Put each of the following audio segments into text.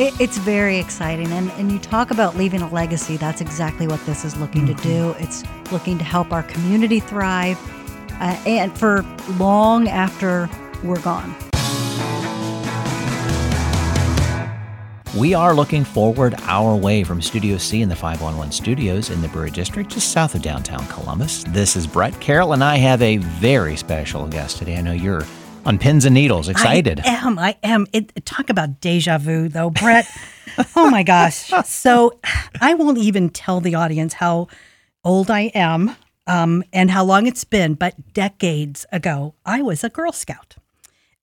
It, it's very exciting. And, and you talk about leaving a legacy. That's exactly what this is looking mm-hmm. to do. It's looking to help our community thrive uh, and for long after we're gone. We are looking forward our way from Studio C in the 511 studios in the Brewery District, just south of downtown Columbus. This is Brett Carroll, and I have a very special guest today. I know you're on pins and needles, excited. I am. I am. It, talk about deja vu, though, Brett. oh my gosh. So I won't even tell the audience how old I am um, and how long it's been, but decades ago, I was a Girl Scout.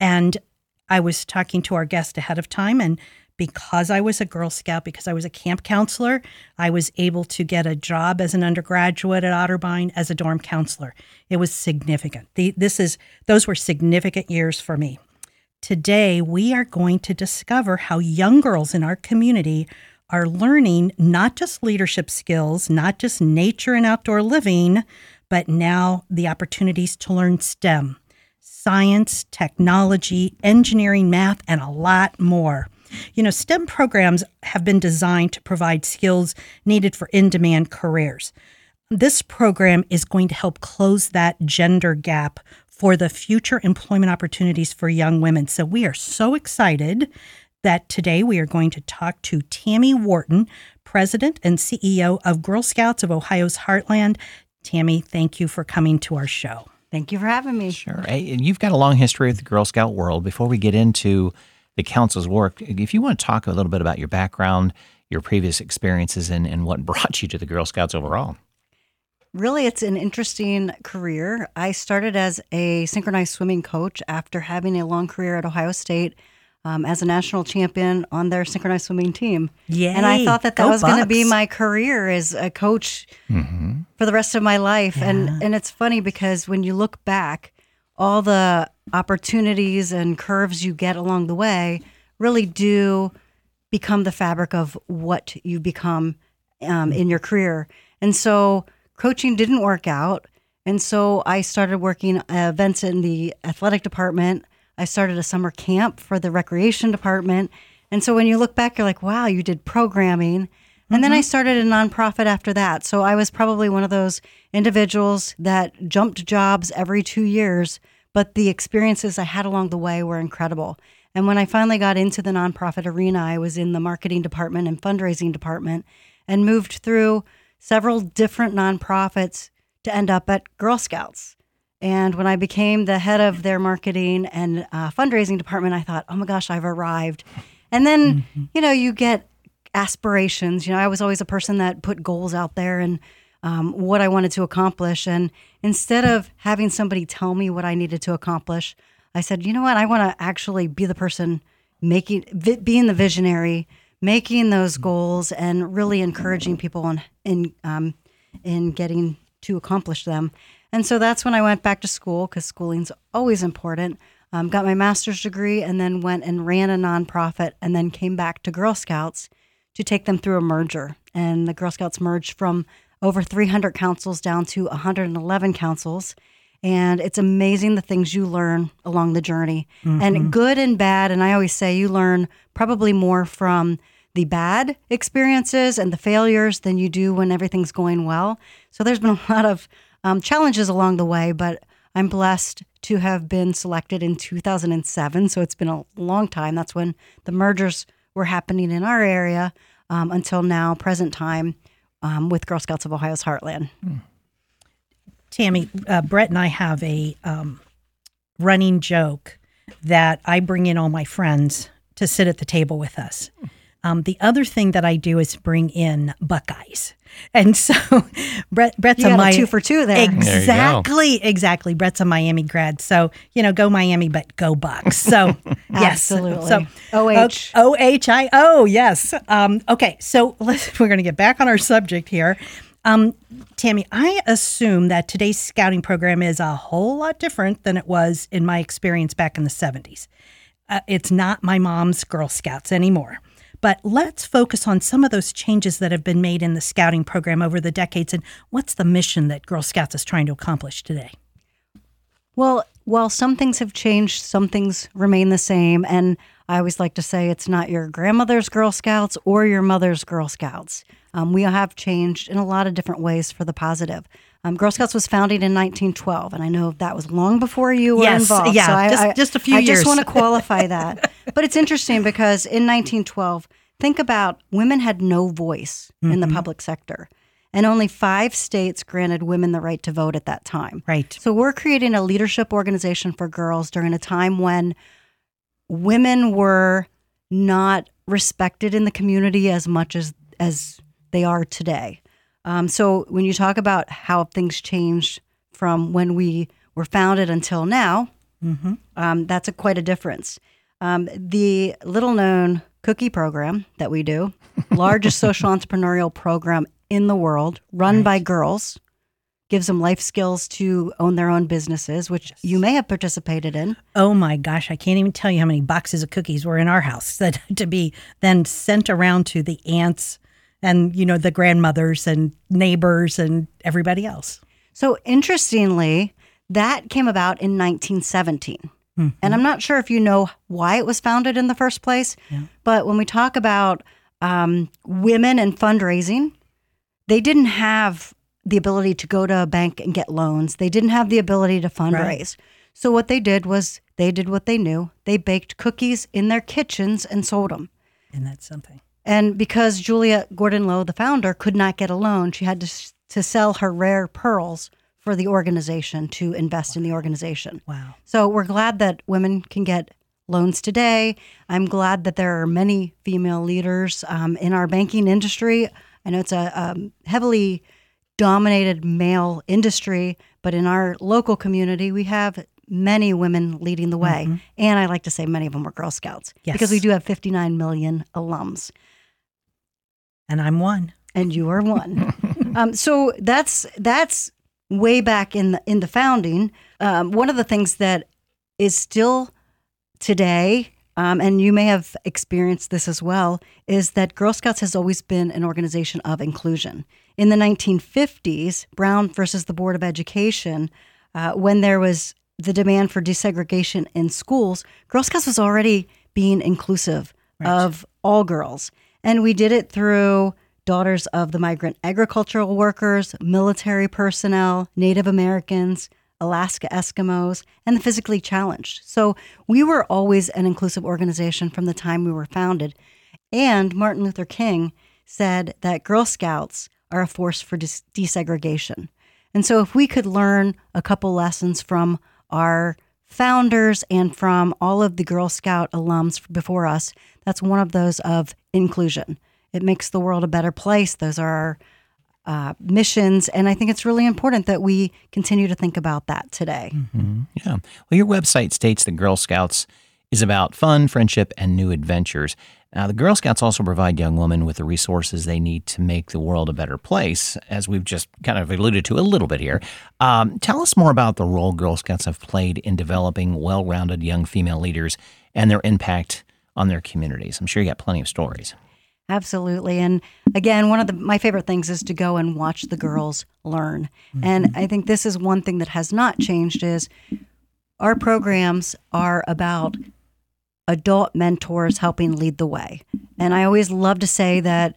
And I was talking to our guest ahead of time, and because I was a Girl Scout, because I was a camp counselor, I was able to get a job as an undergraduate at Otterbein as a dorm counselor. It was significant. The, this is those were significant years for me. Today, we are going to discover how young girls in our community are learning not just leadership skills, not just nature and outdoor living, but now the opportunities to learn STEM science, technology, engineering, math, and a lot more. You know, STEM programs have been designed to provide skills needed for in demand careers. This program is going to help close that gender gap for the future employment opportunities for young women. So we are so excited that today we are going to talk to Tammy Wharton, President and CEO of Girl Scouts of Ohio's Heartland. Tammy, thank you for coming to our show. Thank you for having me. Sure. Hey, and you've got a long history with the Girl Scout world. Before we get into the council's work. If you want to talk a little bit about your background, your previous experiences, and, and what brought you to the Girl Scouts overall. Really, it's an interesting career. I started as a synchronized swimming coach after having a long career at Ohio State um, as a national champion on their synchronized swimming team. Yeah, and I thought that that Go was going to be my career as a coach mm-hmm. for the rest of my life. Yeah. And and it's funny because when you look back, all the opportunities and curves you get along the way really do become the fabric of what you become um, in your career. And so coaching didn't work out. And so I started working events in the athletic department. I started a summer camp for the recreation department. And so when you look back, you're like, wow, you did programming. And then I mm-hmm. started a nonprofit after that. So I was probably one of those individuals that jumped jobs every two years but the experiences I had along the way were incredible. And when I finally got into the nonprofit arena, I was in the marketing department and fundraising department and moved through several different nonprofits to end up at Girl Scouts. And when I became the head of their marketing and uh, fundraising department, I thought, oh my gosh, I've arrived. And then, mm-hmm. you know, you get aspirations. You know, I was always a person that put goals out there and um, what I wanted to accomplish. And instead of having somebody tell me what I needed to accomplish, I said, you know what? I want to actually be the person making, being the visionary, making those goals, and really encouraging people in in um, in getting to accomplish them. And so that's when I went back to school because schooling's always important. Um, got my master's degree and then went and ran a nonprofit and then came back to Girl Scouts to take them through a merger. And the Girl Scouts merged from over 300 councils down to 111 councils. And it's amazing the things you learn along the journey, mm-hmm. and good and bad. And I always say you learn probably more from the bad experiences and the failures than you do when everything's going well. So there's been a lot of um, challenges along the way, but I'm blessed to have been selected in 2007. So it's been a long time. That's when the mergers were happening in our area um, until now, present time um, with Girl Scouts of Ohio's Heartland. Tammy, uh, Brett and I have a um, running joke that I bring in all my friends to sit at the table with us. Um, the other thing that I do is bring in Buckeyes. And so Brett, Brett's you a Miami two for two there. Exactly, there exactly. Brett's a Miami grad, so you know, go Miami, but go Bucks. So yes, absolutely. So OH, O H I O. Yes. Um, okay, so let's. We're going to get back on our subject here. Um, Tammy, I assume that today's scouting program is a whole lot different than it was in my experience back in the '70s. Uh, it's not my mom's Girl Scouts anymore. But let's focus on some of those changes that have been made in the scouting program over the decades and what's the mission that Girl Scouts is trying to accomplish today? Well, while some things have changed, some things remain the same. And I always like to say it's not your grandmother's Girl Scouts or your mother's Girl Scouts. Um, we have changed in a lot of different ways for the positive. Um, Girl Scouts was founded in 1912, and I know that was long before you were Yes, involved. yeah, so I, just- I- just a few I years. I just want to qualify that. but it's interesting because in 1912, think about women had no voice in Mm-hmm. the public sector, and only five states granted women the right to vote at that time. Right. So we're creating a leadership organization for girls during a time when women were not respected in the community as much as as they are today. Um, so when you talk about how things changed from when we were founded until now, um, that's a quite a difference. Um, the little known cookie program that we do, largest social entrepreneurial program in the world, run by girls, gives them life skills to own their own businesses, which you may have participated in. Oh my gosh, I can't even tell you how many boxes of cookies were in our house that to be then sent around to the aunts and you know the grandmothers and neighbors and everybody else. So interestingly, that came about in 1917. And I'm not sure if you know why it was founded in the first place, but when we talk about um, women and fundraising, they didn't have the ability to go to a bank and get loans. They didn't have the ability to fundraise. So what they did was they did what they knew. They baked cookies in their kitchens and sold them. And that's something. And because Juliette Gordon Low, the founder, could not get a loan, she had to, to sell her rare pearls for the organization to invest in the organization. Wow. So we're glad that women can get loans today. I'm glad that there are many female leaders um, in our banking industry. I know it's a um, heavily dominated male industry, but in our local community, we have many women leading the way. And I like to say many of them were Girl Scouts because we do have 59 million alums And I'm one. and you are one. um, so that's that's way back in the in the founding. Um, one of the things that is still today, um, and you may have experienced this as well, is that Girl Scouts has always been an organization of inclusion. In the 1950s, Brown versus the Board of Education, uh, when there was the demand for desegregation in schools, Girl Scouts was already being inclusive of all girls. And we did it through daughters of the migrant agricultural workers, military personnel, Native Americans, Alaska Eskimos, and the physically challenged. So we were always an inclusive organization from the time we were founded. And Martin Luther King said that Girl Scouts are a force for des- desegregation. And so if we could learn a couple lessons from our founders and from all of the Girl Scout alums before us, that's one of those of inclusion. It makes the world a better place. Those are our uh, missions. And I think it's really important that we continue to think about that today. Yeah. Well, your website states that Girl Scouts is about fun, friendship, and new adventures. Now, the Girl Scouts also provide young women with the resources they need to make the world a better place, as we've just kind of alluded to a little bit here. Um, tell us more about the role Girl Scouts have played in developing well rounded young female leaders and their impact on their communities. I'm sure you got plenty of stories. Absolutely. And again, one of the, my favorite things is to go and watch the girls learn. And mm-hmm. I think this is one thing that has not changed is our programs are about adult mentors helping lead the way. And I always love to say that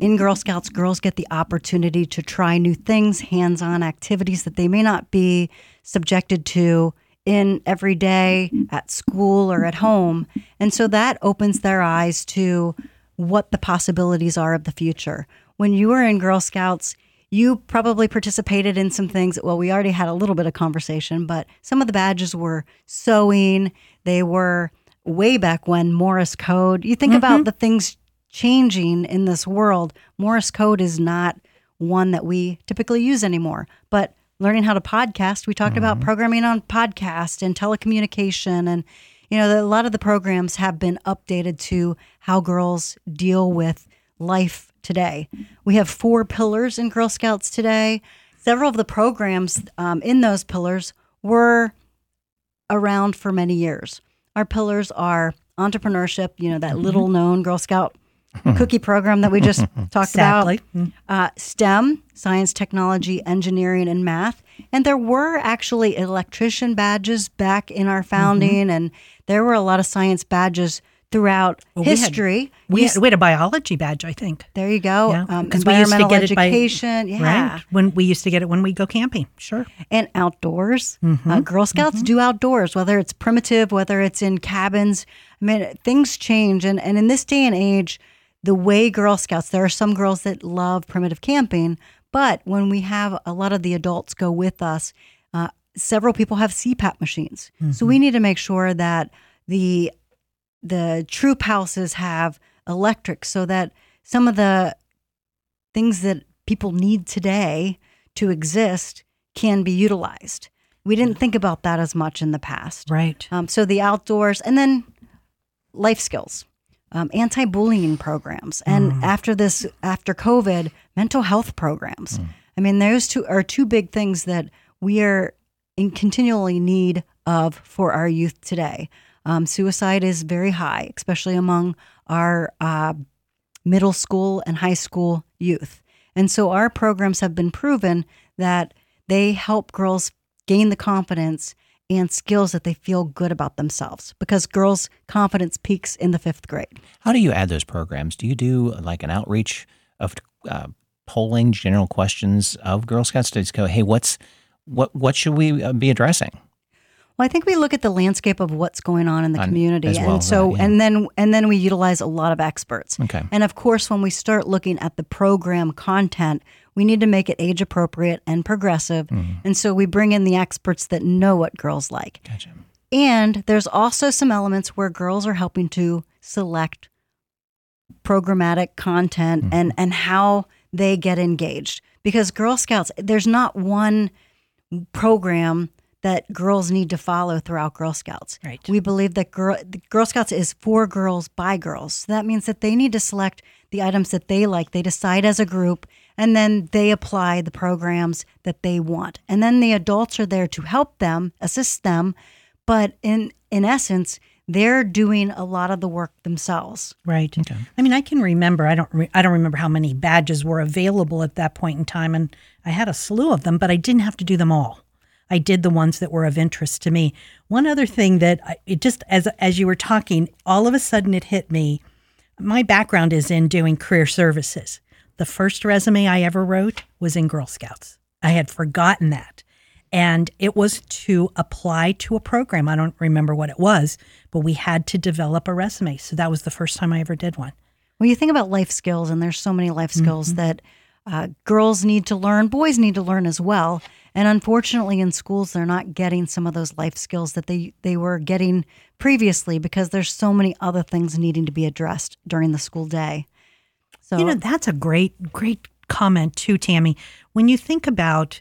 in Girl Scouts, girls get the opportunity to try new things, hands on activities that they may not be subjected to in every day at school or at home. And so that opens their eyes to what the possibilities are of the future. When you were in Girl Scouts, you probably participated in some things. Well, we already had a little bit of conversation, but some of the badges were sewing. They were way back when Morse code. You think about mm-hmm. the things changing in this world. Morse code is not one that we typically use anymore. But learning how to podcast, we talked about mm-hmm. programming on podcast and telecommunication and you know, that a lot of the programs have been updated to how girls deal with life today. We have four pillars in Girl Scouts today. Several of the programs um, in those pillars were around for many years. Our pillars are entrepreneurship, you know, that little known Girl Scout cookie program that we just talked Exactly. about. Uh, STEM, science, technology, engineering, and math. And there were actually electrician badges back in our founding, and there were a lot of science badges throughout Well, we had- history. We Yes, had, we had a biology badge, I think. there you go. Yeah, Um, 'cause we used to environmental get it by- education, yeah, Right. When we used to get it when we go camping. Sure. and outdoors. Mm-hmm. Uh, Girl Scouts do outdoors, whether it's primitive, whether it's in cabins. I mean, things change, and and in this day and age, the way Girl Scouts, there are some girls that love primitive camping, but when we have a lot of the adults go with us, uh, several people have CPAP machines, so we need to make sure that the the troop houses have electric, so that some of the things that people need today to exist can be utilized. We didn't think about that as much in the past. Right. Um, so the outdoors and then life skills, um, anti-bullying programs, and after this, after COVID, mental health programs. I mean, those two are two big things that we are in continually need of for our youth today. Um, suicide is very high, especially among our uh, middle school and high school youth. And so our programs have been proven that they help girls gain the confidence and skills that they feel good about themselves because girls' confidence peaks in the fifth grade. How do you add those programs? Do you do like an outreach of uh, polling general questions of Girl Scouts to go, hey, what's what what should we uh, be addressing? Well, I think we look at the landscape of what's going on in the On- community, well, and so right, yeah. and then and then we utilize a lot of experts. Okay. And of course, when we start looking at the program content, we need to make it age appropriate and progressive. Mm-hmm. And so we bring in the experts that know what girls like. Gotcha. And there's also some elements where girls are helping to select programmatic content Mm-hmm. and and how they get engaged because Girl Scouts there's not one program that girls need to follow throughout Girl Scouts. Right. We believe that girl Girl Scouts is for girls by girls. So that means that they need to select the items that they like. They decide as a group and then they apply the programs that they want. And then the adults are there to help them, assist them, but in in essence, they're doing a lot of the work themselves. Right. Okay. I mean, I can remember. I don't. Re- I don't remember how many badges were available at that point in time, and I had a slew of them, but I didn't have to do them all. I did the ones that were of interest to me. One other thing that I, it just as as you were talking, all of a sudden it hit me. My background is in doing career services. The first resume I ever wrote was in Girl Scouts. I had forgotten that. And it was to apply to a program. I don't remember what it was, but we had to develop a resume. So that was the first time I ever did one. When you think about life skills, and there's so many life skills that uh, girls need to learn, boys need to learn as well. And unfortunately, in schools, they're not getting some of those life skills that they they were getting previously because there's so many other things needing to be addressed during the school day. So You know, that's a great, great comment too, Tammy. When you think about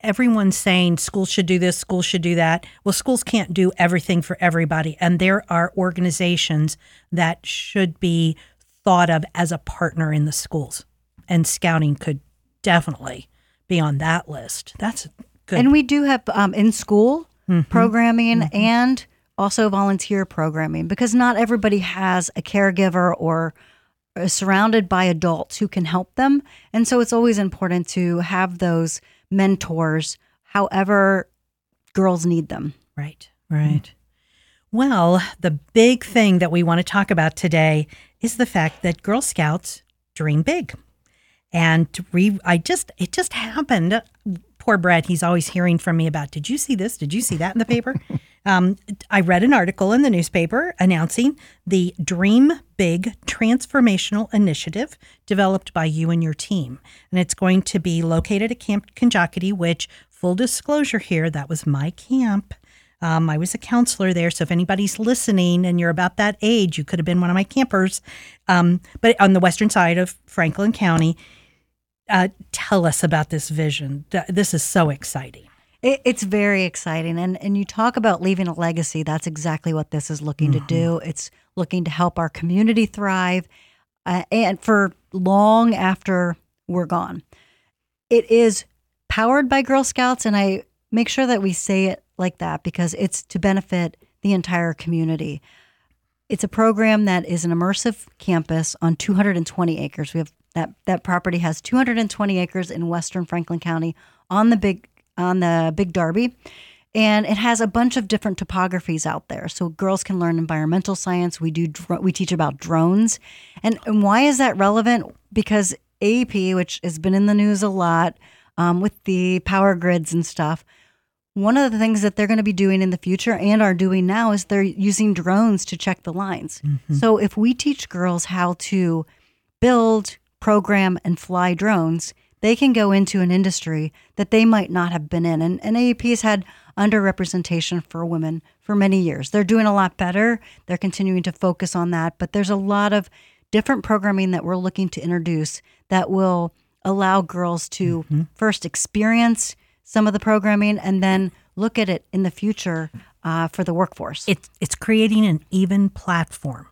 everyone saying schools should do this, schools should do that, well, schools can't do everything for everybody. And there are organizations that should be thought of as a partner in the schools. And scouting could definitely be on that list. That's good. And we do have um, in school mm-hmm. programming mm-hmm. and also volunteer programming because not everybody has a caregiver or is surrounded by adults who can help them. And so it's always important to have those mentors, however, girls need them. Right, right. Well, the big thing that we want to talk about today is the fact that Girl Scouts dream big. And we, I just, it just happened. Poor Brett, he's always hearing from me about, did you see this? Did you see that in the paper? um, I read an article in the newspaper announcing the Dream Big Transformational Initiative developed by you and your team. And it's going to be located at Camp Ken-Jockety, which, full disclosure here, that was my camp. Um, I was a counselor there, so if anybody's listening and you're about that age, you could have been one of my campers. Um, but on the western side of Franklin County, uh, tell us about this vision. This is so exciting. It, it's very exciting, and and you talk about leaving a legacy. That's exactly what this is looking to do. It's looking to help our community thrive, uh, and for long after we're gone. It is powered by Girl Scouts, and I make sure that we say it like that because it's to benefit the entire community. it's a program that is an immersive campus on 220 acres. We have that that property has 220 acres in western Franklin County on the big on the Big Darby. And it has a bunch of different topographies out there, so girls can learn environmental science. We do we teach about drones, and, and why is that relevant? Because AEP, which has been in the news a lot um, with the power grids and stuff, one of the things that they're going to be doing in the future and are doing now is they're using drones to check the lines. Mm-hmm. So if we teach girls how to build, program, and fly drones, they can go into an industry that they might not have been in. And, and AEP has had underrepresentation for women for many years. They're doing a lot better. They're continuing to focus on that. But there's a lot of different programming that we're looking to introduce that will allow girls to mm-hmm. first experience some of the programming and then look at it in the future uh, for the workforce. It's, it's creating an even platform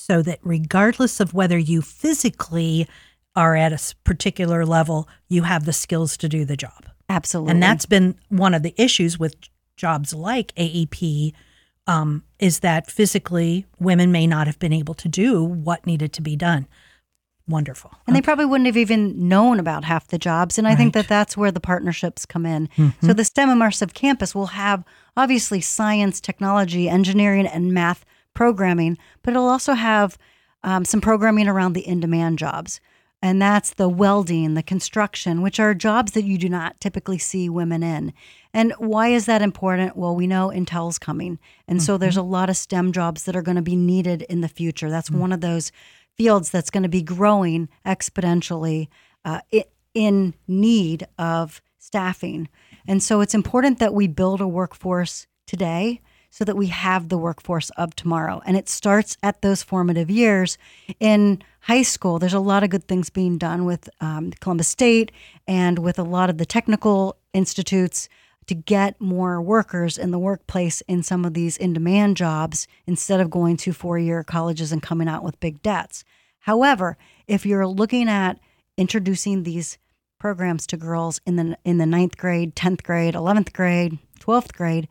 so that regardless of whether you physically are at a particular level, you have the skills to do the job. Absolutely. And that's been one of the issues with jobs like AEP um, is that physically women may not have been able to do what needed to be done wonderful. And okay. they probably wouldn't have even known about half the jobs. And I right. think that that's where the partnerships come in. Mm-hmm. So the STEM Immersive Campus will have obviously science, technology, engineering, and math programming, but it'll also have um, some programming around the in demand jobs. And that's the welding, the construction, which are jobs that you do not typically see women in. And why is that important? Well, we know Intel's coming. And mm-hmm. so there's a lot of STEM jobs that are going to be needed in the future. That's mm-hmm. one of those fields that's going to be growing exponentially uh, in need of staffing. And so it's important that we build a workforce today so that we have the workforce of tomorrow. And it starts at those formative years. In high school, there's a lot of good things being done with um, Columbus State and with a lot of the technical institutes to get more workers in the workplace in some of these in demand jobs instead of going to four year colleges and coming out with big debts. However, if you're looking at introducing these programs to girls in the in the ninth grade, tenth grade, eleventh grade, twelfth grade,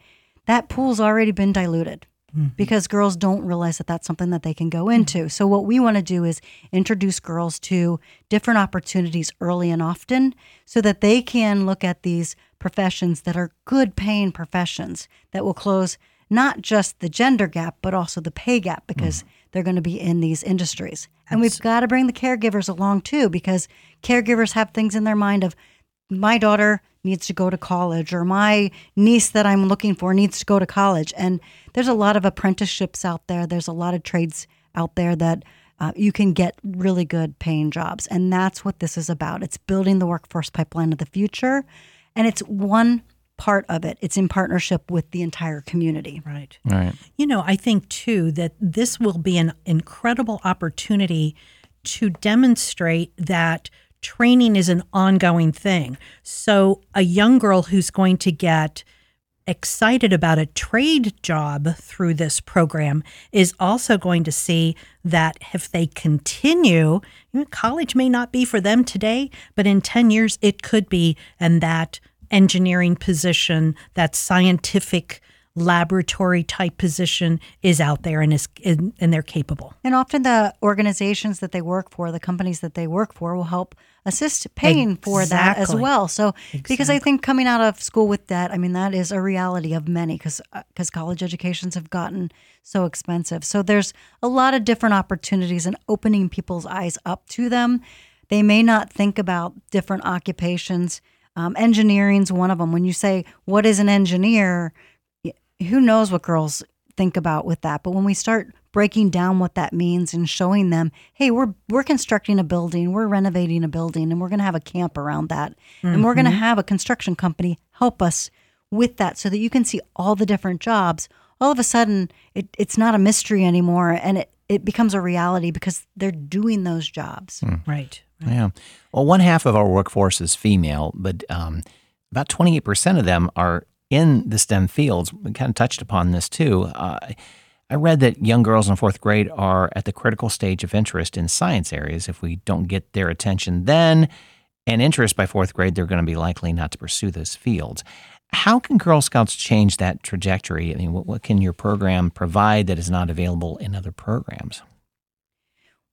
that pool's already been diluted mm-hmm. because girls don't realize that that's something that they can go into. Mm-hmm. So what we want to do is introduce girls to different opportunities early and often so that they can look at these professions that are good paying professions that will close not just the gender gap but also the pay gap because mm-hmm. they're going to be in these industries. And we've got to bring the caregivers along too because caregivers have things in their mind of my daughter needs to go to college or my niece that I'm looking for needs to go to college. And there's a lot of apprenticeships out there. There's a lot of trades out there that uh, you can get really good paying jobs. And that's what this is about. It's building the workforce pipeline of the future. And it's one part of it. It's in partnership with the entire community. Right. Right. You know, I think too that this will be an incredible opportunity to demonstrate that training is an ongoing thing. So a young girl who's going to get excited about a trade job through this program is also going to see that if they continue, college may not be for them today, but in 10 years it could be, and that engineering position, that scientific laboratory type position is out there and is and, they're capable. And often the organizations that they work for, the companies that they work for will help assist paying exactly. for that as well. So exactly. because I think coming out of school with debt, I mean that is a reality of many cuz cuz college educations have gotten so expensive. So there's a lot of different opportunities and opening people's eyes up to them. They may not think about different occupations um, engineering's one of them. When you say, what is an engineer? Who knows what girls think about with that. But when we start breaking down what that means and showing them, hey, we're we're constructing a building, we're renovating a building, and we're going to have a camp around that, mm-hmm. and we're going to mm-hmm. have a construction company help us with that, so that you can see all the different jobs. All of a sudden, it, it's not a mystery anymore, and it it becomes a reality because they're doing those jobs. Mm. Right. Yeah. Well, one half of our workforce is female, but um, about 28% of them are in the STEM fields. We kind of touched upon this too. Uh, I read that young girls in fourth grade are at the critical stage of interest in science areas. If we don't get their attention then and interest by fourth grade, they're going to be likely not to pursue those fields. How can Girl Scouts change that trajectory? I mean, what, what can your program provide that is not available in other programs?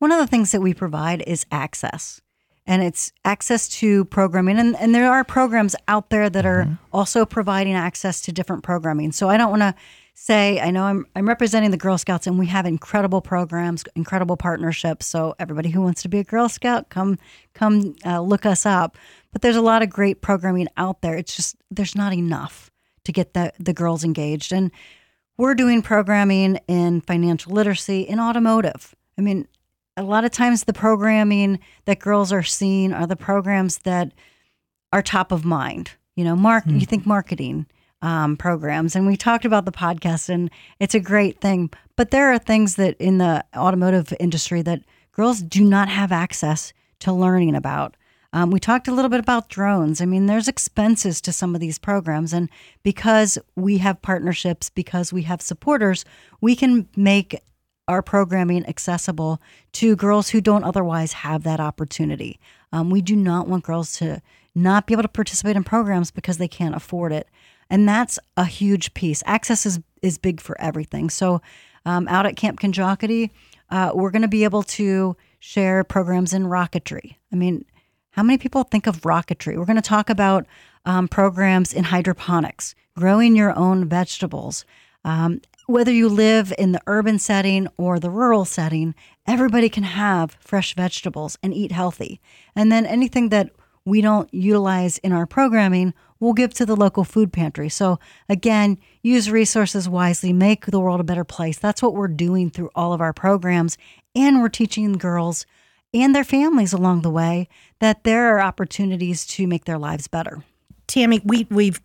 One of the things that we provide is access. And it's access to programming. And, and there are programs out there that are also providing access to different programming. So I don't want to say, I know I'm, I'm representing the Girl Scouts and we have incredible programs, incredible partnerships. So everybody who wants to be a Girl Scout, come, come uh, look us up. But there's a lot of great programming out there. It's just, there's not enough to get the, the girls engaged. And we're doing programming in financial literacy, in automotive. I mean, a lot of times the programming that girls are seeing are the programs that are top of mind. You know, mark you think marketing um, programs, and we talked about the podcast, and it's a great thing. But there are things that in the automotive industry that girls do not have access to learning about. Um, we talked a little bit about drones. I mean, there's expenses to some of these programs. And because we have partnerships, because we have supporters, we can make our programming accessible to girls who don't otherwise have that opportunity. Um, we do not want girls to not be able to participate in programs because they can't afford it. And that's a huge piece. Access is, is big for everything. So, um, out at Camp Ken-Jockety, uh, we're going to be able to share programs in rocketry. I mean, how many people think of rocketry? We're going to talk about um, programs in hydroponics, growing your own vegetables. Um, whether you live in the urban setting or the rural setting, everybody can have fresh vegetables and eat healthy. And then anything that we don't utilize in our programming, we'll give to the local food pantry. So, again, use resources wisely, make the world a better place. That's what we're doing through all of our programs. And we're teaching girls and their families along the way that there are opportunities to make their lives better. Tammy, we we've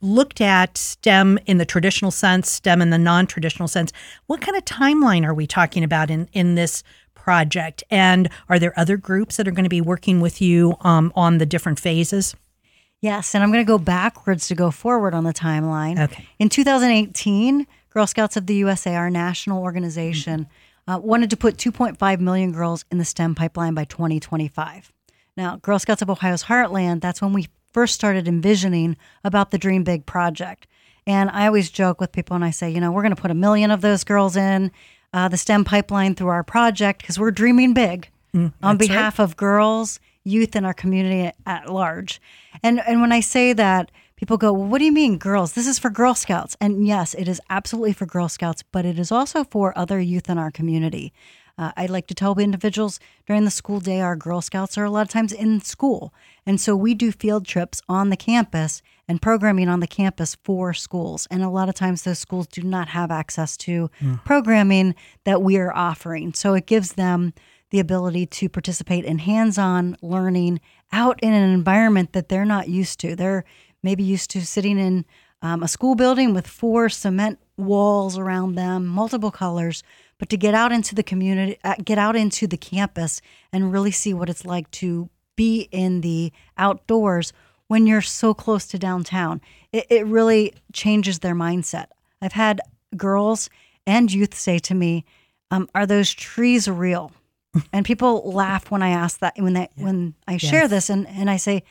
looked at STEM in the traditional sense, STEM in the non-traditional sense. What kind of timeline are we talking about in in this project? And are there other groups that are going to be working with you um, on the different phases? Yes, and I'm going to go backwards to go forward on the timeline. Okay. In 2018, Girl Scouts of the USA, our national organization, uh, wanted to put 2.5 million girls in the STEM pipeline by 2025. Now, Girl Scouts of Ohio's Heartland, that's when we first started envisioning about the Dream Big project. And I always joke with people and I say, you know, we're going to put a million of those girls in uh, the STEM pipeline through our project because we're dreaming big on behalf of girls, youth, and our community at large. And and when I say that, people go, "Well, what do you mean, girls? This is for Girl Scouts." And yes, it is absolutely for Girl Scouts, but it is also for other youth in our community. Uh, I like to tell individuals during the school day, our Girl Scouts are a lot of times in school. And so we do field trips on the campus and programming on the campus for schools. And a lot of times those schools do not have access to programming that we are offering. So it gives them the ability to participate in hands on learning out in an environment that they're not used to. They're maybe used to sitting in um, a school building with four cement walls around them, multiple colors, but to get out into the community, uh, get out into the campus and really see what it's like to be in the outdoors when you're so close to downtown. It, it really changes their mindset. I've had girls and youth say to me, um, "Are those trees real?" and people laugh when I ask that when they when I share Yes. this, and and I say,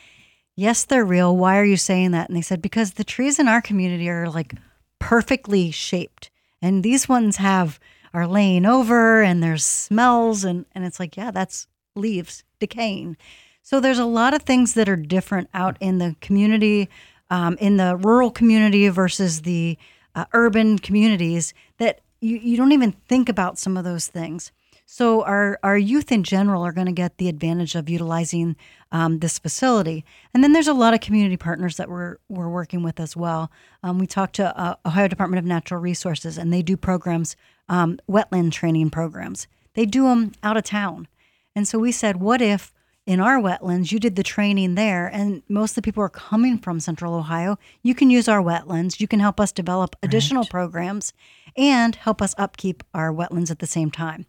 "Yes, they're real. Why are you saying that?" And they said, "Because the trees in our community are like perfectly shaped, and these ones have are laying over, and there's smells, and and it's like, yeah, that's leaves decaying." So there's a lot of things that are different out in the community, um, in the rural community versus the uh, urban communities that you, you don't even think about some of those things. So our our youth in general are going to get the advantage of utilizing um, this facility, and then there's a lot of community partners that we're we're working with as well. Um, we talked to uh, Ohio Department of Natural Resources, and they do programs, um, wetland training programs. They do them out of town, and so we said, what if in our wetlands you did the training there, and most of the people are coming from Central Ohio. You can use our wetlands. You can help us develop additional programs, and help us upkeep our wetlands at the same time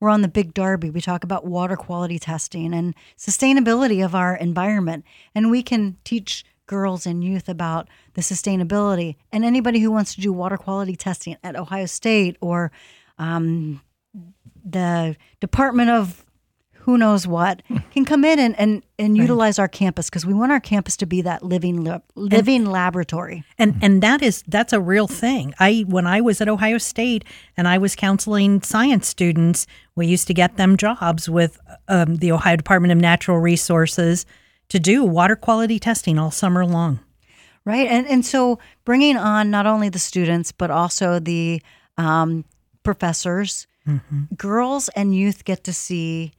we're on the Big Darby. We talk about water quality testing and sustainability of our environment. And we can teach girls and youth about the sustainability. And anybody who wants to do water quality testing at Ohio State or um, the Department of who knows what can come in and and, and utilize our campus because we want our campus to be that living living laboratory. And and that is that's a real thing. I when I was at Ohio State and I was counseling science students, we used to get them jobs with um, the Ohio Department of Natural Resources to do water quality testing all summer long. Right. And and so bringing on not only the students but also the um, professors, girls and youth get to see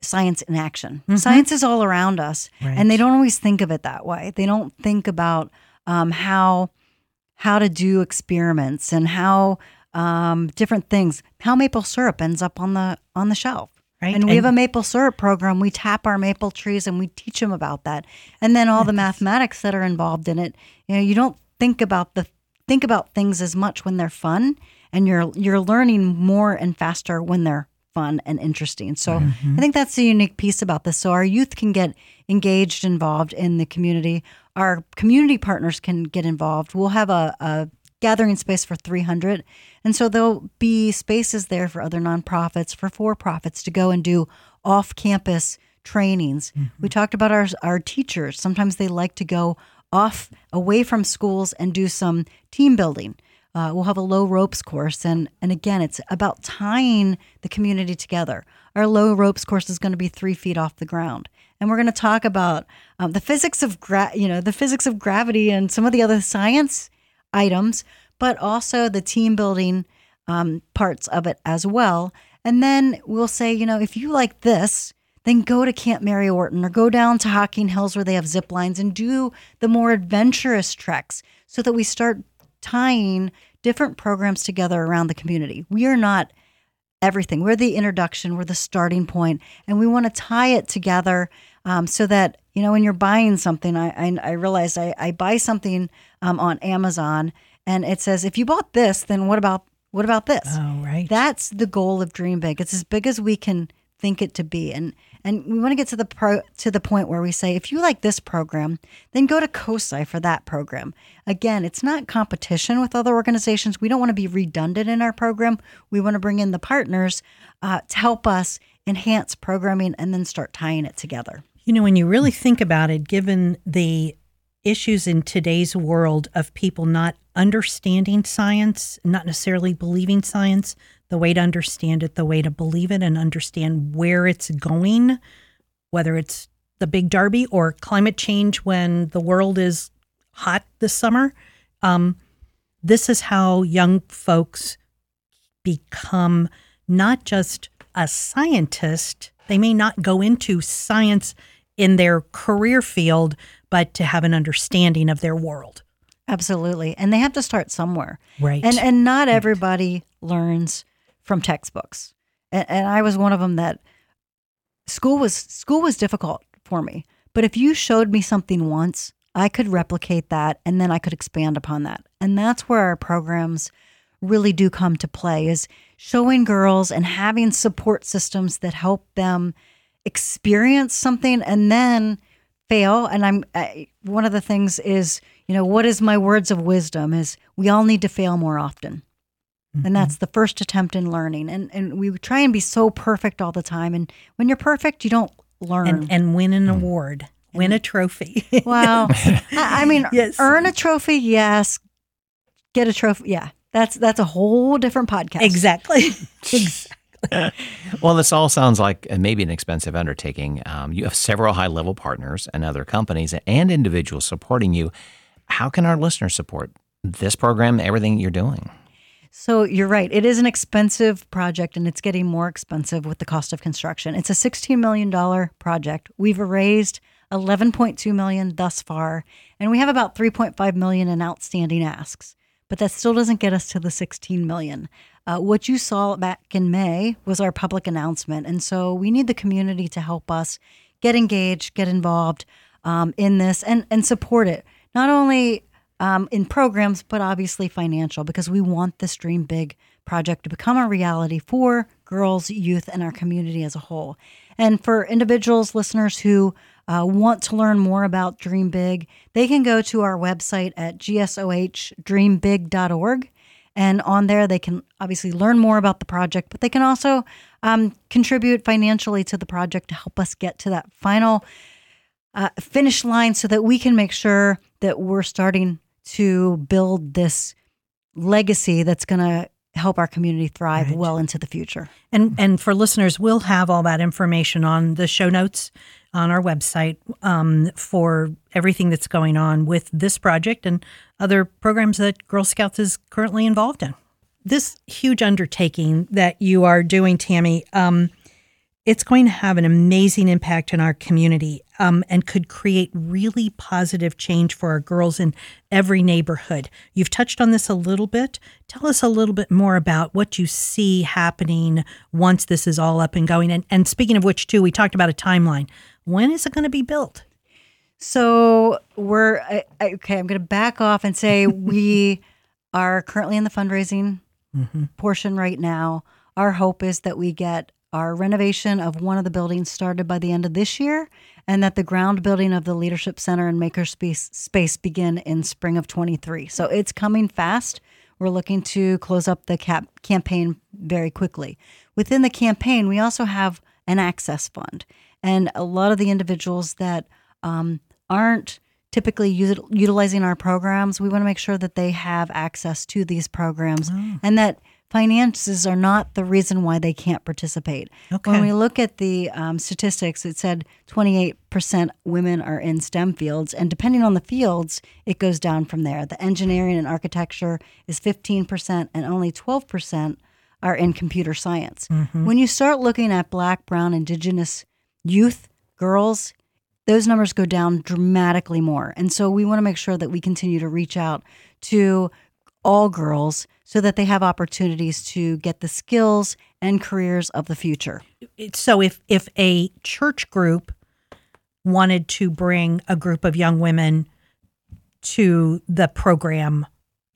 science in action. Science is all around us, and they don't always think of it that way. They don't think about um, how how to do experiments and how um, different things. How maple syrup ends up on the on the shelf. Right. And we have a maple syrup program. We tap our maple trees and we teach them about that. And then all the mathematics that are involved in it. You know, you don't think about the think about things as much when they're fun, and you're you're learning more and faster when they're fun and interesting. So mm-hmm. I think that's the unique piece about this. So our youth can get engaged, involved in the community. Our community partners can get involved. We'll have a, a gathering space for 300. And so there'll be spaces there for other nonprofits, for for profits to go and do off campus trainings. We talked about our, our teachers. Sometimes they like to go off away from schools and do some team building. Uh, we'll have a low ropes course, and and again, it's about tying the community together. Our low ropes course is going to be three feet off the ground, and we're going to talk about um, the physics of gra- you know the physics of gravity and some of the other science items, but also the team building um, parts of it as well. And then we'll say, you know, if you like this, then go to Camp Mary Orton or go down to Hocking Hills where they have zip lines and do the more adventurous treks so that we start tying different programs together around the community. We are not everything. We're the introduction, we're the starting point, and we want to tie it together um, so that you know when you're buying something. I I, I realized I, I buy something um, on Amazon, and it says if you bought this, then what about what about this? Oh, right. That's the goal of Dream Big. It's as big as we can think it to be, and and we want to get to the pro to the point where we say if you like this program, then go to COSI for that program. Again, it's not competition with other organizations. We don't want to be redundant in our program. We want to bring in the partners uh, to help us enhance programming and then start tying it together. You know, when you really think about it, given the issues in today's world of people not understanding science, not necessarily believing science, the way to understand it, the way to believe it, and understand where it's going, whether it's the Big Darby or climate change when the world is hot this summer. Um, this is how young folks become not just a scientist, they may not go into science in their career field, but to have an understanding of their world. Absolutely, and they have to start somewhere. Right. And and not everybody learns from textbooks. And, and I was one of them that school was school was difficult for me. But if you showed me something once, I could replicate that and then I could expand upon that. And that's where our programs really do come to play is showing girls and having support systems that help them experience something and then fail. And i'm I, one of the things is you know what is my words of wisdom is we all need to fail more often. And mm-hmm. that's the first attempt in learning. And and we try and be so perfect all the time. And when you're perfect you don't learn. And, and win an mm. award, win a trophy. wow I, I mean Yes. earn a trophy yes. Get a trophy yeah. That's that's a whole different podcast. Exactly. Well, this all sounds like uh, maybe an expensive undertaking. Um, you have several high level partners and other companies and individuals supporting you. How can our listeners support this program, everything you're doing? So you're right. It is an expensive project and it's getting more expensive with the cost of construction. It's a $16 million project. We've raised 11.2 million thus far, and we have about 3.5 million in outstanding asks. But that still doesn't get us to the 16 million. Uh, what you saw back in May was our public announcement, and so we need the community to help us get engaged, get involved um, in this, and and support it. Not only um, in programs, but obviously financial, because we want this Dream Big project to become a reality for girls, youth, and our community as a whole. And for individuals, listeners who uh, want to learn more about Dream Big, they can go to our website at gsohdreambig.org. And on there, they can obviously learn more about the project, but they can also um, contribute financially to the project to help us get to that final uh, finish line so that we can make sure that we're starting to build this legacy that's going to help our community thrive Right. well into the future. And and for listeners, we'll have all that information on the show notes on our website um, for everything that's going on with this project and other programs that Girl Scouts is currently involved in. This huge undertaking that you are doing, Tammy, um, it's going to have an amazing impact in our community um, and could create really positive change for our girls in every neighborhood. You've touched on this a little bit. Tell us a little bit more about what you see happening once this is all up and going. And, and speaking of which, too, we talked about a timeline. When is it going to be built? So we're I, I- okay. I'm going to back off and say we are currently in the fundraising mm-hmm. portion right now. Our hope is that we get our renovation of one of the buildings started by the end of this year, and that the ground building of the leadership center and makerspace space begin in spring of 23. So it's coming fast. We're looking to close up the cap- campaign very quickly. Within the campaign, we also have an access fund, and a lot of the individuals that um, aren't typically util- utilizing our programs, we want to make sure that they have access to these programs and that finances are not the reason why they can't participate. Okay. When we look at the um, statistics, it said 28% women are in STEM fields, and depending on the fields, it goes down from there. The engineering and architecture is 15%, and only 12% are in computer science. When you start looking at Black, Brown, Indigenous youth, girls, those numbers go down dramatically more. And so we want to make sure that we continue to reach out to all girls so that they have opportunities to get the skills and careers of the future. So if if a church group wanted to bring a group of young women to the program,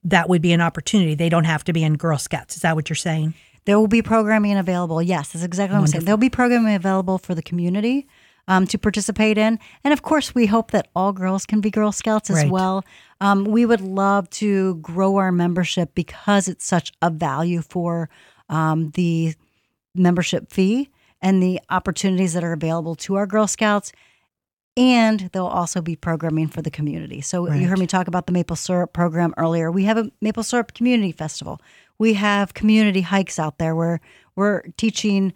that would be an opportunity. They don't have to be in Girl Scouts. Is that what you're saying? There will be programming available. Yes, that's exactly what I'm saying. There'll be programming available for the community um, to participate in. And of course, we hope that all girls can be Girl Scouts as Right. well. Um, we would love to grow our membership because it's such a value for um, the membership fee and the opportunities that are available to our Girl Scouts. And there'll also be programming for the community. So you heard me talk about the maple syrup program earlier. We have a maple syrup community festival. We have community hikes out there where we're teaching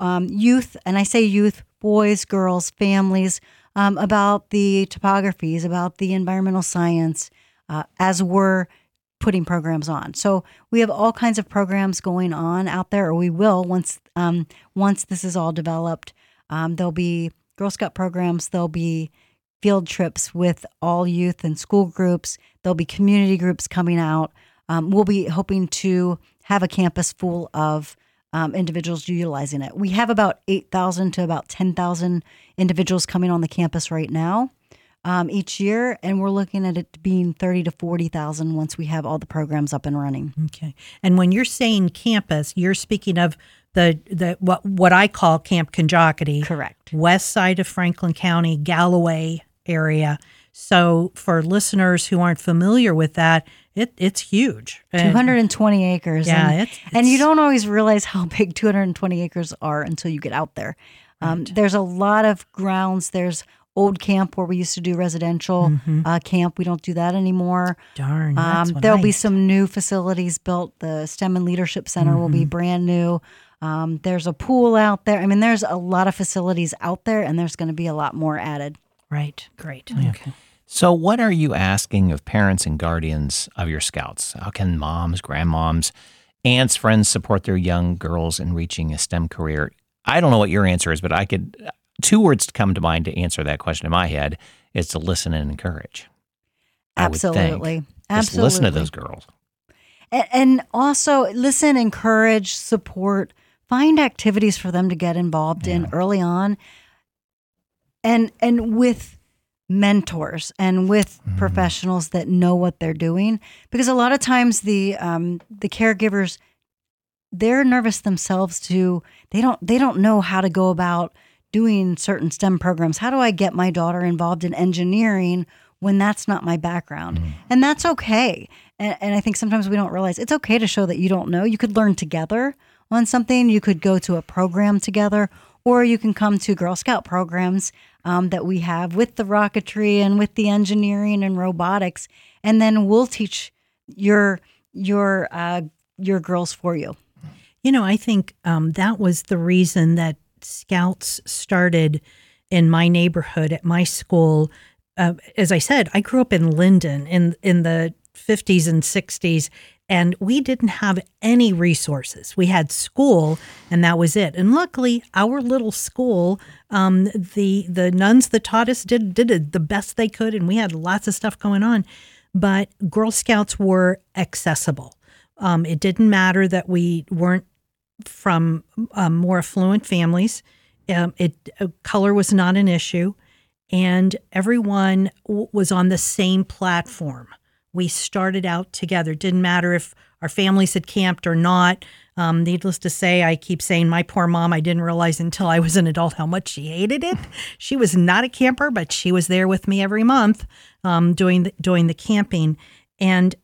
um, youth, and I say youth, boys, girls, families, um, about the topographies, about the environmental science, uh, as we're putting programs on. So we have all kinds of programs going on out there, or we will once um, once this is all developed. Um, there'll be Girl Scout programs. There'll be field trips with all youth and school groups. There'll be community groups coming out. Um, we'll be hoping to have a campus full of um, individuals utilizing it. We have about 8,000 to about 10,000 individuals coming on the campus right now um, each year, and we're looking at it being 30 to 40,000 once we have all the programs up and running. Okay. And when you're saying campus, you're speaking of the the what what I call Camp Ken-Jockety, Correct. west side of Franklin County, Galloway area. So for listeners who aren't familiar with that, it it's huge. And- 220 acres. Yeah, and, it's- and you don't always realize how big 220 acres are until you get out there. Um, There's a lot of grounds. There's old camp where we used to do residential uh, camp. We don't do that anymore. Darn. Um, there'll I- be some new facilities built. The STEM and Leadership Center will be Mm-hmm. brand new. Um, there's a pool out there. I mean, there's a lot of facilities out there, and there's going to be a lot more added. right. Great. Okay. So, what are you asking of parents and guardians of your scouts? How can moms, grandmoms, aunts, friends support their young girls in reaching a STEM career? I don't know what your answer is, but I could two words come to mind to answer that question in my head is to listen and encourage. I would think. Absolutely. Just Absolutely. listen to those girls. A- and also listen, encourage, support, find activities for them to get involved in early on, and and with mentors and with professionals that know what they're doing. Because a lot of times the um, the caregivers they're nervous themselves to They don't they don't know how to go about doing certain STEM programs. How do I get my daughter involved in engineering when that's not my background? And that's okay. And, and I think sometimes we don't realize it's okay to show that you don't know. You could learn together on something, you could go to a program together, or you can come to Girl Scout programs um, that we have with the rocketry and with the engineering and robotics, and then we'll teach your your uh, your girls for you. You know, I think um, that was the reason that Scouts started in my neighborhood at my school. Uh, as I said, I grew up in Linden in in the 50s and 60s, and we didn't have any resources. We had school, and that was it. And luckily, our little school, um, the the nuns that taught us did did the best they could, and we had lots of stuff going on. But Girl Scouts were accessible. Um, it didn't matter that we weren't from um, more affluent families. Um, it uh, color was not an issue, and everyone w- was on the same platform. We started out together. It Didn't matter if our families had camped or not. Um, needless to say, I keep saying my poor mom. I didn't realize until I was an adult how much she hated it. She was not a camper, but she was there with me every month um, doing the, doing the camping. And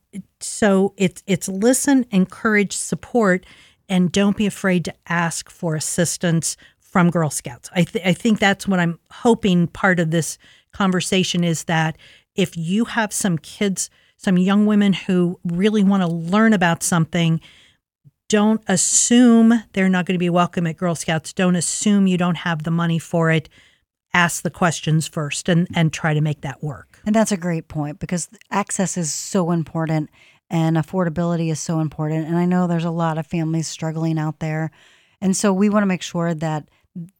so it's it's listen, encourage, support, and don't be afraid to ask for assistance from Girl Scouts. I th- I think that's what I'm hoping. Part of this conversation is that if you have some kids, some young women who really want to learn about something. Don't assume they're not going to be welcome at Girl Scouts. Don't assume you don't have the money for it. Ask the questions first and, and try to make that work. And that's a great point because access is so important and affordability is so important. And I know there's a lot of families struggling out there. And so we want to make sure that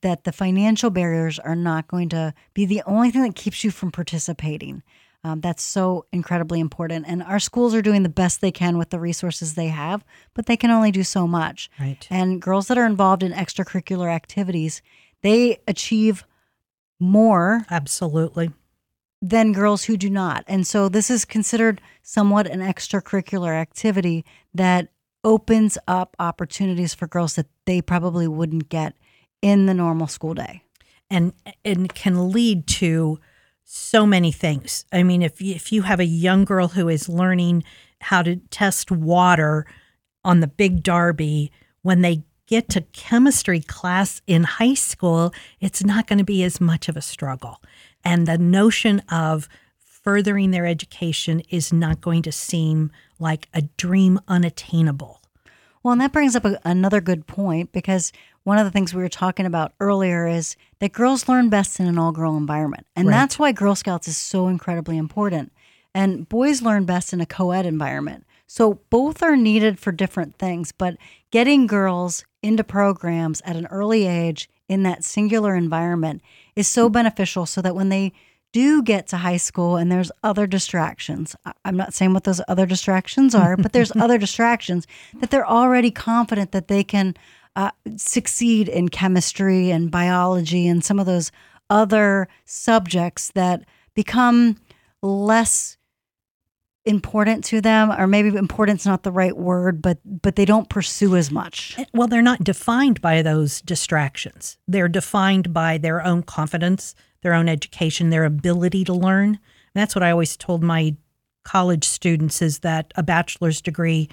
that the financial barriers are not going to be the only thing that keeps you from participating. Um, that's so incredibly important. And our schools are doing the best they can with the resources they have, but they can only do so much. Right. And girls that are involved in extracurricular activities, they achieve more Absolutely. than girls who do not. And so this is considered somewhat an extracurricular activity that opens up opportunities for girls that they probably wouldn't get in the normal school day. and and can lead to so many things. I mean, if you, if you have a young girl who is learning how to test water on the Big Darby, when they get to chemistry class in high school, it's not going to be as much of a struggle. And the notion of furthering their education is not going to seem like a dream unattainable. Well, and that brings up a, another good point because one of the things we were talking about earlier is that girls learn best in an all girl environment. And Right. that's why Girl Scouts is so incredibly important. And boys learn best in a co ed environment. So both are needed for different things, but getting girls into programs at an early age in that singular environment is so beneficial so that when they do get to high school and there's other distractions. I'm not saying what those other distractions are, but there's other distractions that they're already confident that they can uh, succeed in chemistry and biology and some of those other subjects that become less important to them or maybe important's not the right word but but they don't pursue as much Well, they're not defined by those distractions. They're defined by their own confidence, their own education, their ability to learn. And that's what I always told my college students is that a bachelor's degree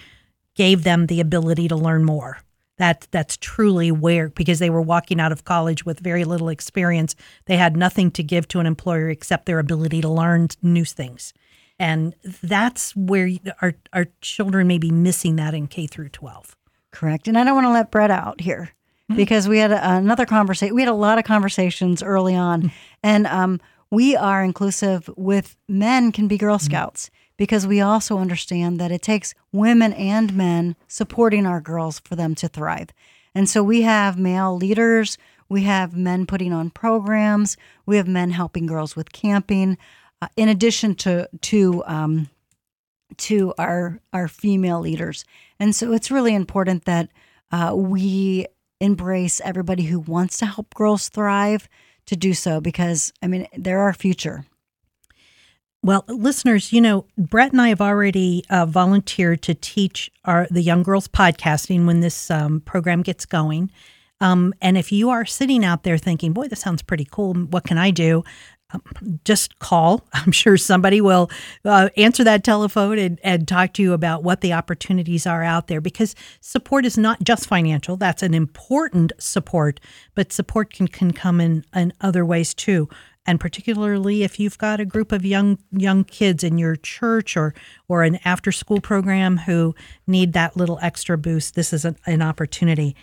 gave them the ability to learn more. That that's truly where because they were walking out of college with very little experience. They had nothing to give to an employer except their ability to learn new things. And that's where our our children may be missing that in K through 12. Correct. And I don't want to let Brett out here hmm? because we had a, another conversation. We had a lot of conversations early on, hmm. and um, we are inclusive with men can be Girl hmm. Scouts because we also understand that it takes women and men supporting our girls for them to thrive. And so we have male leaders, we have men putting on programs, we have men helping girls with camping, uh, in addition to to um, to our our female leaders. And so it's really important that uh, we embrace everybody who wants to help girls thrive to do so because I mean they're our future. Well, listeners, you know, Brett and I have already uh, volunteered to teach our the young girls podcasting when this um, program gets going. Um, and if you are sitting out there thinking, "Boy, this sounds pretty cool. What can I do?" Just call. I'm sure somebody will uh, answer that telephone and, and talk to you about what the opportunities are out there because support is not just financial. That's an important support, but support can, can come in, in other ways too. And particularly if you've got a group of young young kids in your church or or an after school program who need that little extra boost, this is an, an opportunity.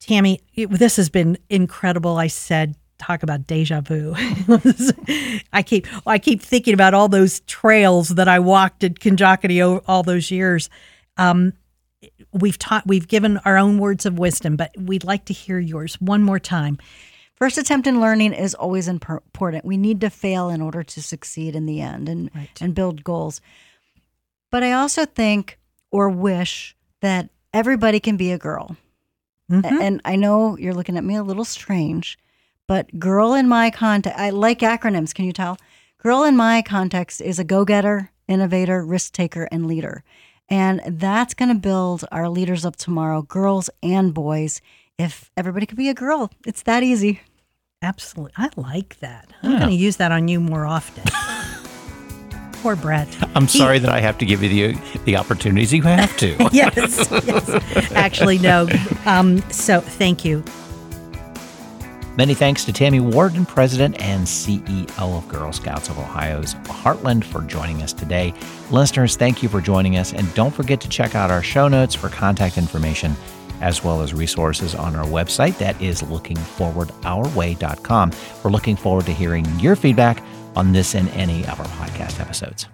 Tammy, it, this has been incredible. I said talk about deja vu. I keep I keep thinking about all those trails that I walked at Ken-Jockety all those years. Um, we've taught we've given our own words of wisdom, but we'd like to hear yours one more time. First attempt in learning is always important. We need to fail in order to succeed in the end and right. and build goals. But I also think or wish that everybody can be a girl. Mm-hmm. And I know you're looking at me a little strange, but girl in my context, I like acronyms. Can you tell? Girl in my context is a go getter, innovator, risk taker, and leader. And that's going to build our leaders of tomorrow, girls and boys. If everybody could be a girl, it's that easy. Absolutely. I like that. I'm yeah. going to use that on you more often. Poor Brett. I'm he, sorry that I have to give you the, the opportunities you have to. yes, yes. Actually, no. Um, so thank you. Many thanks to Tammy Wharton, President and CEO of Girl Scouts of Ohio's Heartland, for joining us today. Listeners, thank you for joining us, and don't forget to check out our show notes for contact information as well as resources on our website. That is lookingforwardourway.com. We're looking forward to hearing your feedback on this and any of our podcast episodes.